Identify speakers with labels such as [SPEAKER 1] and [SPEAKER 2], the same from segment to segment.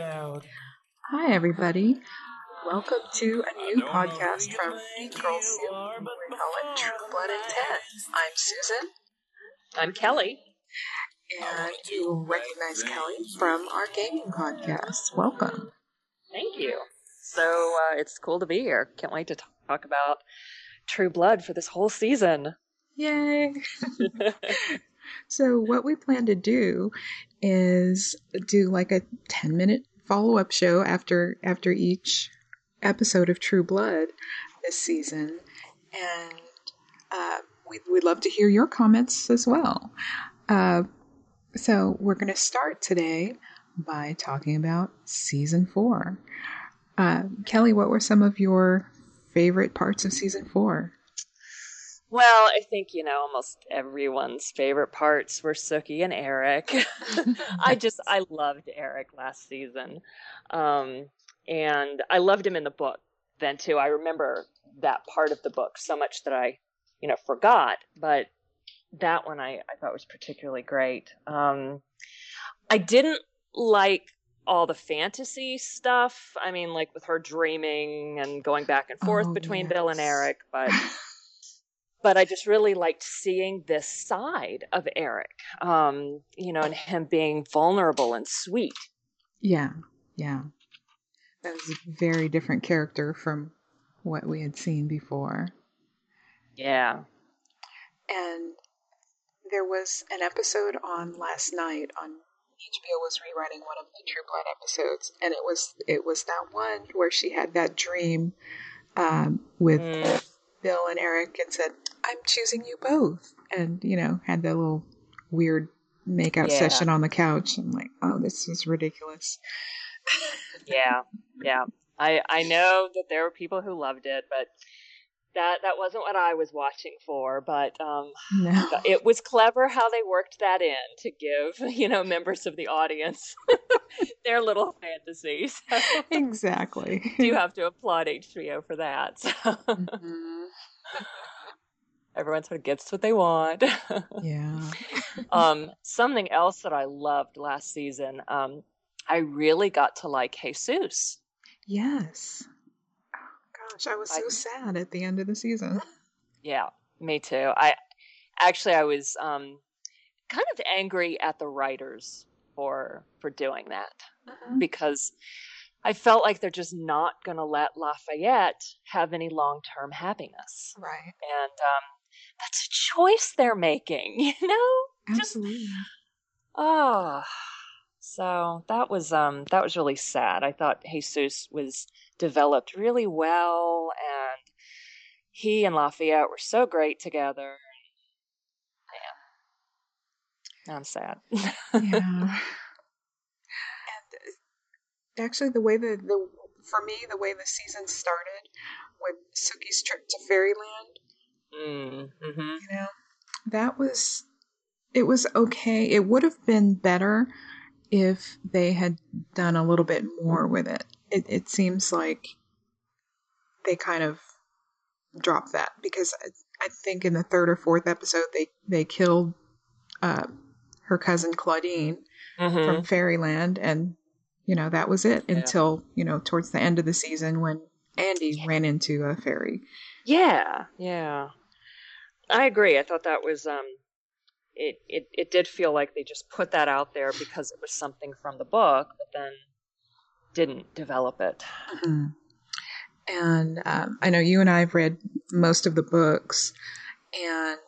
[SPEAKER 1] out.
[SPEAKER 2] Hi, everybody. Welcome to a new podcast from Girls We call it True Blood and Ten. I'm Susan,
[SPEAKER 3] I'm Kelly.
[SPEAKER 2] and you will recognize Kelly from our gaming podcast. Welcome.
[SPEAKER 3] Thank you. So uh, it's cool to be here. Can't wait to talk about True Blood for this whole season.
[SPEAKER 2] Yay! So, what we plan to do is do like a 10 minute follow up show after after each episode of True Blood this season. And uh, we, we'd love to hear your comments as well. Uh, so, we're going to start today by talking about season four. Uh, Kelly, what were some of your favorite parts of season four?
[SPEAKER 3] Well, I think, you know, almost everyone's favorite parts were Sookie and Eric. I just, I loved Eric last season. Um, and I loved him in the book then too. I remember that part of the book so much that I, you know, forgot. But that one I, I thought was particularly great. Um, I didn't like all the fantasy stuff. I mean, like with her dreaming and going back and forth
[SPEAKER 2] Oh,
[SPEAKER 3] between Bill and. Eric, but but I just really liked seeing this side of Eric, um, you know, and him being vulnerable and sweet.
[SPEAKER 2] Yeah, yeah. That was a very different character from what we had seen before.
[SPEAKER 3] Yeah.
[SPEAKER 2] And there was an episode on last night on HBO was rewriting one of the True Blood episodes, and it was it was that one where she had that dream um, with
[SPEAKER 3] Mm.
[SPEAKER 2] Bill and Eric and said, "I'm choosing you both," and you know had that little weird makeout
[SPEAKER 3] Yeah.
[SPEAKER 2] session on the couch. I'm like, oh, this is ridiculous.
[SPEAKER 3] Yeah. Yeah. I I know that there were people who loved it, but that that wasn't what I was watching for. But um,
[SPEAKER 2] No.
[SPEAKER 3] it was clever how they worked that in to give you know members of the audience their little fantasies.
[SPEAKER 2] Exactly.
[SPEAKER 3] do have to applaud HBO for that. So
[SPEAKER 2] Mhm.
[SPEAKER 3] Everyone sort of gets what they want.
[SPEAKER 2] Yeah.
[SPEAKER 3] um, something else that I loved last season, um, I really got to like Jesus.
[SPEAKER 2] Yes. Oh, gosh, I was so
[SPEAKER 3] I-
[SPEAKER 2] sad at the end of the season.
[SPEAKER 3] Yeah, me too. I actually I was um, kind of angry at the writers for for doing that because I felt like they're just not going to let Lafayette have any long term happiness,
[SPEAKER 2] Right.
[SPEAKER 3] and um, that's a choice they're making, you know. Just
[SPEAKER 2] Absolutely.
[SPEAKER 3] Oh, so that was um that was really sad. I thought Jesus was developed really well, and he and Lafayette were so great together. Yeah, I'm sad.
[SPEAKER 2] yeah. And uh, actually, the way the, the for me, the way the season started with Sookie's trip to Fairyland,
[SPEAKER 3] mm, hmm
[SPEAKER 2] you know, that was it was okay. It would have been better if they had done a little bit more with it. It, it seems like they kind of dropped that because I, I think in the third or fourth episode they they killed uh, her cousin Claudine
[SPEAKER 3] hmm
[SPEAKER 2] from Fairyland, and you know that was it
[SPEAKER 3] Yeah.
[SPEAKER 2] until you know towards the end of the season when Andy ran into a fairy.
[SPEAKER 3] Yeah, yeah. I agree. I thought that was um it, it it did feel like they just put that out there because it was something from the book, but then didn't develop it.
[SPEAKER 2] Mhm. And um, I know you and I have read most of the books, and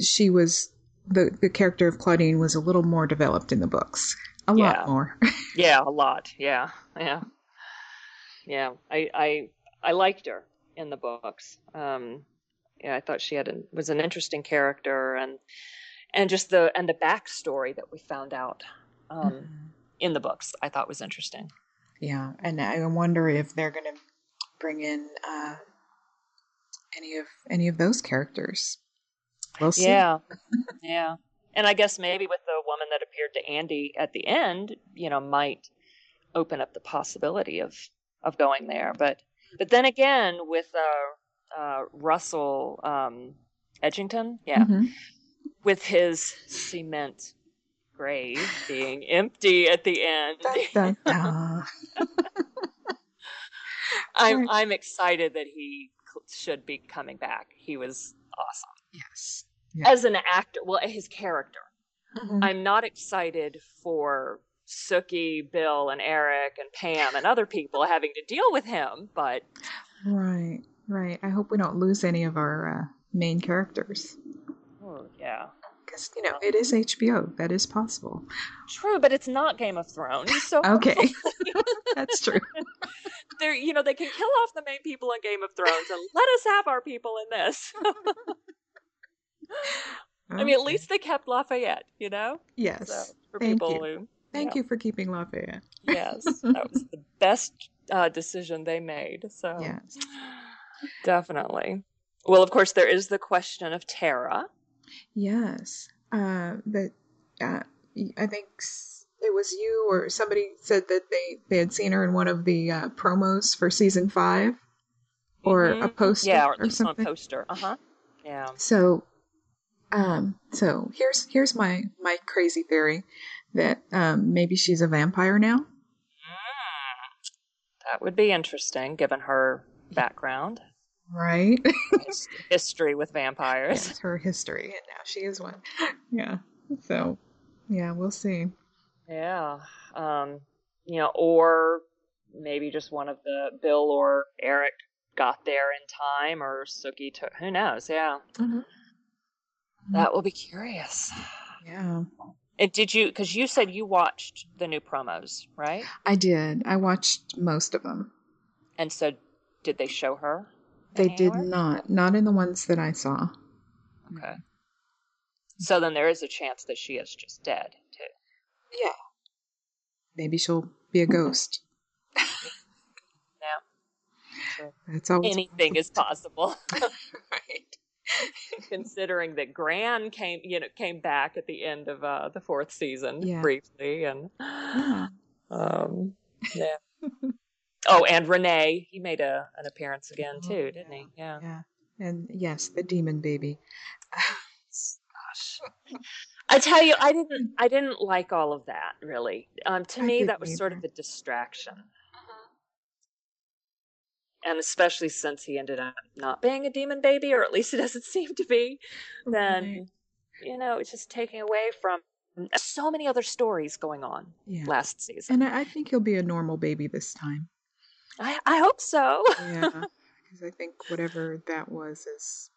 [SPEAKER 2] she was the the character of Claudine was a little more developed in the books, a
[SPEAKER 3] Yeah.
[SPEAKER 2] lot more.
[SPEAKER 3] Yeah, a lot. Yeah, yeah, yeah. I I I liked her in the books. Um, I thought she had an, was an interesting character, and and just the and the backstory that we found out um,
[SPEAKER 2] Mhm.
[SPEAKER 3] in the books, I thought was interesting.
[SPEAKER 2] Yeah, and I wonder if they're going to bring in uh, any of any of those characters. We'll see.
[SPEAKER 3] Yeah, yeah. And I guess maybe with the woman that appeared to Andy at the end, you know, might open up the possibility of of going there. But but then again, with uh, uh, Russell um, Edgington, yeah,
[SPEAKER 2] Mhm.
[SPEAKER 3] with his cement grave being empty at the end.
[SPEAKER 2] Dun, dun, dun.
[SPEAKER 3] I'm I'm excited that he should be coming back. He was awesome
[SPEAKER 2] yes.
[SPEAKER 3] As an actor. Well, his character.
[SPEAKER 2] Mhm.
[SPEAKER 3] I'm not excited for Sookie, Bill, and Eric, and Pam, and other people having to deal with him. But
[SPEAKER 2] Right, right. I hope we don't lose any of our uh, main characters.
[SPEAKER 3] oh, yeah,
[SPEAKER 2] Because, you know, it is HBO. That is possible.
[SPEAKER 3] true. But it's not Game of Thrones, so
[SPEAKER 2] Okay. That's true.
[SPEAKER 3] they're you know they can kill off the main people in Game of Thrones and let us have our people in this. I mean, at least they kept Lafayette, you know.
[SPEAKER 2] Yes.
[SPEAKER 3] So for
[SPEAKER 2] Thank
[SPEAKER 3] people
[SPEAKER 2] you.
[SPEAKER 3] who
[SPEAKER 2] Thank
[SPEAKER 3] yeah.
[SPEAKER 2] you for keeping Lafayette.
[SPEAKER 3] yes, that was the best uh, decision they made. So
[SPEAKER 2] Yes.
[SPEAKER 3] Definitely. Well, of course, there is the question of Tara.
[SPEAKER 2] Yes. Uh, but uh, I think it was you or somebody said that they, they had seen her in one of the uh, promos for season five or a
[SPEAKER 3] Mhm.
[SPEAKER 2] poster
[SPEAKER 3] yeah, or
[SPEAKER 2] or
[SPEAKER 3] a
[SPEAKER 2] something.
[SPEAKER 3] poster. Uh huh. Yeah.
[SPEAKER 2] So, um, so here's here's my my crazy theory that um, maybe she's a vampire now.
[SPEAKER 3] That would be interesting, given her background,
[SPEAKER 2] Right.
[SPEAKER 3] history with vampires.
[SPEAKER 2] That's her history, and now she is one. Yeah. So, yeah, we'll see.
[SPEAKER 3] Yeah. Um, you know, or maybe just one of the Bill or Eric got there in time, or Sookie took. Who knows? Yeah. That will be curious.
[SPEAKER 2] Yeah.
[SPEAKER 3] And did you? Because you said you watched the new promos, right?
[SPEAKER 2] I did. I watched most of them.
[SPEAKER 3] And so, did they show her?
[SPEAKER 2] They did
[SPEAKER 3] anywhere?
[SPEAKER 2] not. Not in the ones that I saw.
[SPEAKER 3] Okay. So then there is a chance that she is just dead too.
[SPEAKER 2] Yeah. Maybe she'll be a ghost.
[SPEAKER 3] Sure.
[SPEAKER 2] That's always
[SPEAKER 3] Anything is possible.
[SPEAKER 2] right.
[SPEAKER 3] considering that Gran came, you know, came back at the end of uh, the fourth season
[SPEAKER 2] Yeah.
[SPEAKER 3] briefly, and
[SPEAKER 2] Yeah.
[SPEAKER 3] um, yeah. Oh, and René, he made a an appearance again
[SPEAKER 2] Oh,
[SPEAKER 3] too, didn't he? Yeah.
[SPEAKER 2] Yeah. And yes, the demon baby.
[SPEAKER 3] Gosh. I tell you, I didn't, I didn't like all of that really. Um, to
[SPEAKER 2] I
[SPEAKER 3] me, that was sort of
[SPEAKER 2] either.
[SPEAKER 3] a distraction. And especially since he ended up not being a demon baby, or at least it doesn't seem to be, then
[SPEAKER 2] Right.
[SPEAKER 3] you know it's just taking away from so many other stories going on
[SPEAKER 2] Yeah.
[SPEAKER 3] last season.
[SPEAKER 2] And I, I think he'll be a normal baby this time.
[SPEAKER 3] I, I hope so.
[SPEAKER 2] Yeah. Because I think whatever that was is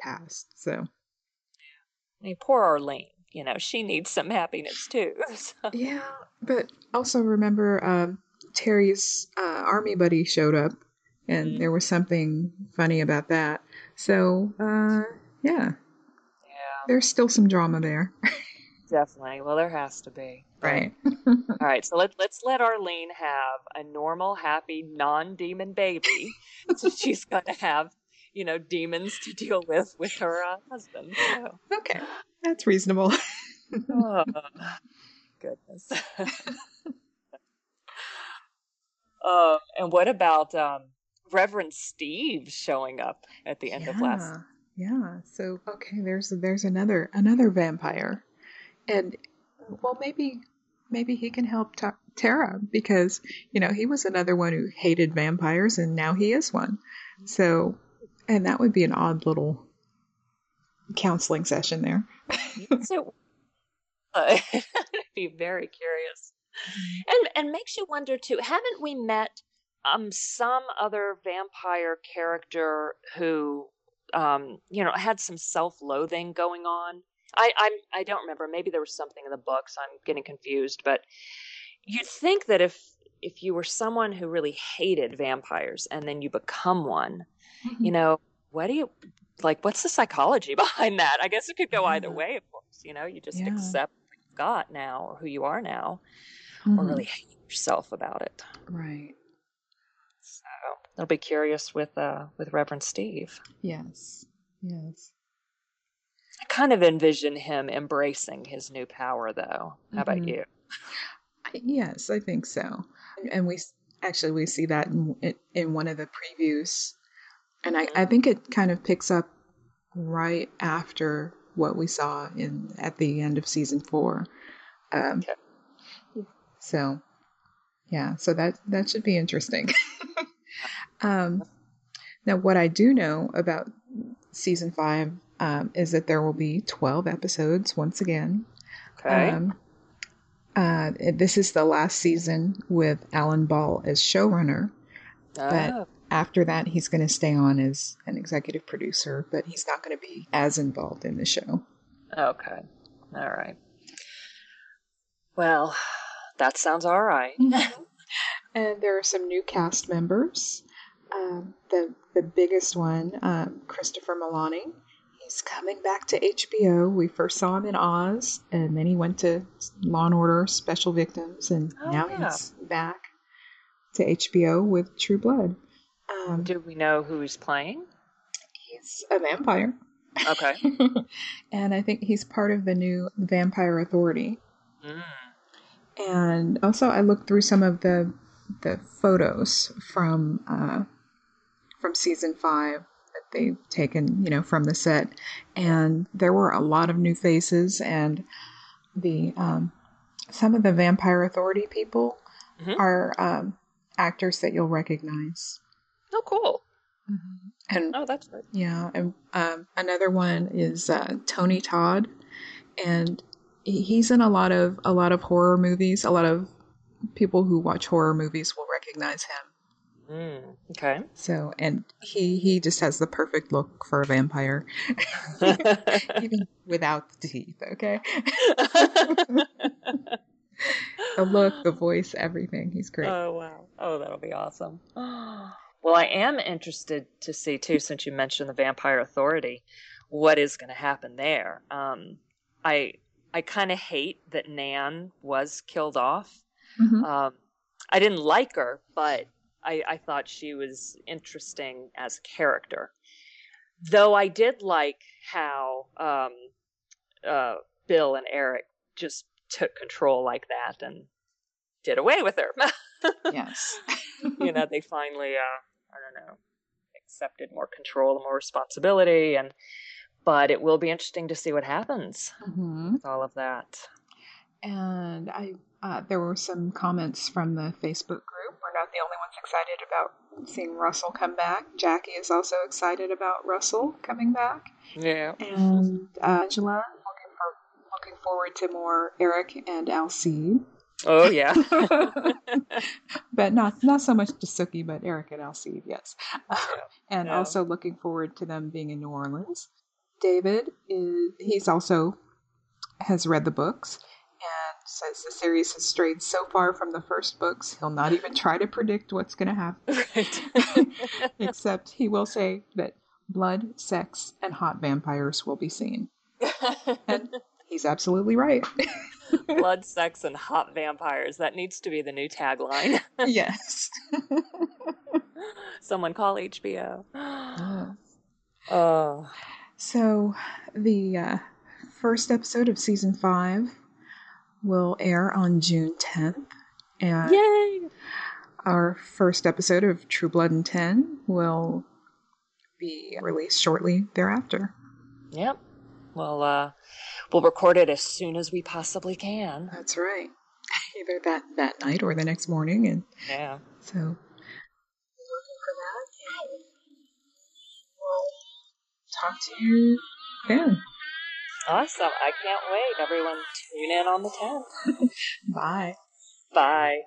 [SPEAKER 2] past. So
[SPEAKER 3] I mean, poor Arlene. You know, she needs some happiness too. So-
[SPEAKER 2] Yeah, but also remember um, Terry's uh, army buddy showed up, and
[SPEAKER 3] Mhm.
[SPEAKER 2] there was something funny about that. So, uh, yeah,
[SPEAKER 3] yeah,
[SPEAKER 2] there's still some drama there,
[SPEAKER 3] definitely. Well, there has to be.
[SPEAKER 2] right?
[SPEAKER 3] All right, so let, let's let Arlene have a normal, happy, non demon baby. so she's going to have, you know, demons to deal with with her uh, husband. So.
[SPEAKER 2] okay, that's reasonable.
[SPEAKER 3] Oh, goodness. um, and what about um, Reverend Steve showing up at the end of last?
[SPEAKER 2] yeah. So okay, there's there's another another vampire, and well, maybe maybe he can help Ta- Tara because you know he was another one who hated vampires, and now he is one. So, and that would be an odd little counseling session there.
[SPEAKER 3] So, uh, I'd be very curious, and and makes you wonder too. Haven't we met um some other vampire character who um you know had some self-loathing going on? I I'm I don't remember. Maybe there was something in the books. I'm getting confused, but you'd think that if if you were someone who really hated vampires and then you become one, you know, what do you like? What's the psychology behind that? I guess it could go either way, of course. You know, you just
[SPEAKER 2] Yeah.
[SPEAKER 3] accept what you've got now or who you are now,
[SPEAKER 2] Mhm.
[SPEAKER 3] or really hate yourself about it.
[SPEAKER 2] right.
[SPEAKER 3] So I'll be curious with uh with Reverend Steve.
[SPEAKER 2] Yes. Yes.
[SPEAKER 3] Kind of envision him embracing his new power, though. How about
[SPEAKER 2] Mhm.
[SPEAKER 3] you?
[SPEAKER 2] Yes, I think so. And we actually we see that in in- in one of the previews, and I, I think it kind of picks up right after what we saw in at the end of season four. Um,
[SPEAKER 3] Okay.
[SPEAKER 2] So, yeah, so that that should be interesting. um, now, what I do know about season five um, is that there will be twelve episodes once again.
[SPEAKER 3] Okay.
[SPEAKER 2] Um, uh, this is the last season with Alan Ball as showrunner. but-
[SPEAKER 3] Oh,
[SPEAKER 2] After that, he's going to stay on as an executive producer, but he's not going to be as involved in the show.
[SPEAKER 3] okay. All right. Well, that sounds all right.
[SPEAKER 2] And there are some new cast members. Um, the the biggest one, um, Christopher Meloni. He's coming back to HBO. We first saw him in Oz, and then he went to Law and Order: Special Victims, and
[SPEAKER 3] Oh,
[SPEAKER 2] now
[SPEAKER 3] yeah.
[SPEAKER 2] he's back to HBO with True Blood. Um,
[SPEAKER 3] Do we know who he's playing?
[SPEAKER 2] he's a vampire,
[SPEAKER 3] Okay.
[SPEAKER 2] and I think he's part of the new Vampire Authority.
[SPEAKER 3] Mm.
[SPEAKER 2] and also I looked through some of the the photos from uh, from season five they've taken, you know, from the set, and there were a lot of new faces, and the um, some of the Vampire Authority people
[SPEAKER 3] Mhm.
[SPEAKER 2] are um, actors that you'll recognize.
[SPEAKER 3] Oh, cool.
[SPEAKER 2] And
[SPEAKER 3] Oh, that's good.
[SPEAKER 2] yeah, and um, another one is uh, Tony Todd, and he's in a lot of a lot of horror movies. A lot of people who watch horror movies will recognize him.
[SPEAKER 3] Mm. Okay.
[SPEAKER 2] So, and he he just has the perfect look for a vampire, even without the teeth. Okay, the look, the voice, everything. He's great.
[SPEAKER 3] Oh wow! Oh, that'll be awesome. Well, I am interested to see too, since you mentioned the Vampire Authority, what is going to happen there. Um, I I kind of hate that Nan was killed off.
[SPEAKER 2] Mhm.
[SPEAKER 3] Um, I didn't like her, but I, I thought she was interesting as a character. Though I did like how um, uh, Bill and Eric just took control like that and did away with her.
[SPEAKER 2] Yes.
[SPEAKER 3] you know, they finally, uh, I don't know, accepted more control and more responsibility. And but it will be interesting to see what happens
[SPEAKER 2] hmm
[SPEAKER 3] with all of that.
[SPEAKER 2] And I, uh, there were some comments from the Facebook group. We're not the only ones excited about seeing Russell come back. Jackie is also excited about Russell coming back,
[SPEAKER 3] Yeah.
[SPEAKER 2] and uh, Angela looking for looking forward to more Eric and Alcide.
[SPEAKER 3] Oh yeah.
[SPEAKER 2] but not not so much to Sookie, but Eric and Alcide, yes. and
[SPEAKER 3] Yeah.
[SPEAKER 2] also looking forward to them being in New Orleans. David is he's also has read the books says the series has strayed so far from the first books he'll not even try to predict what's going to happen.
[SPEAKER 3] right.
[SPEAKER 2] Except he will say that blood, sex, and hot vampires will be seen. And he's absolutely right.
[SPEAKER 3] Blood, sex, and hot vampires. That needs to be the new tagline.
[SPEAKER 2] yes.
[SPEAKER 3] Someone call HBO. Oh.
[SPEAKER 2] So, the uh, first episode of season five will air on June 10th. And
[SPEAKER 3] Yay!
[SPEAKER 2] our first episode of True Blood and 10 will be released shortly thereafter.
[SPEAKER 3] Yep. Well, uh, we'll record it as soon as we possibly can.
[SPEAKER 2] That's right. Either that, that night or the next morning. And
[SPEAKER 3] Yeah.
[SPEAKER 2] so, be for that. Talk to you then.
[SPEAKER 3] Awesome. I can't wait. Everyone tune in on the 10th.
[SPEAKER 2] Bye.
[SPEAKER 3] Bye.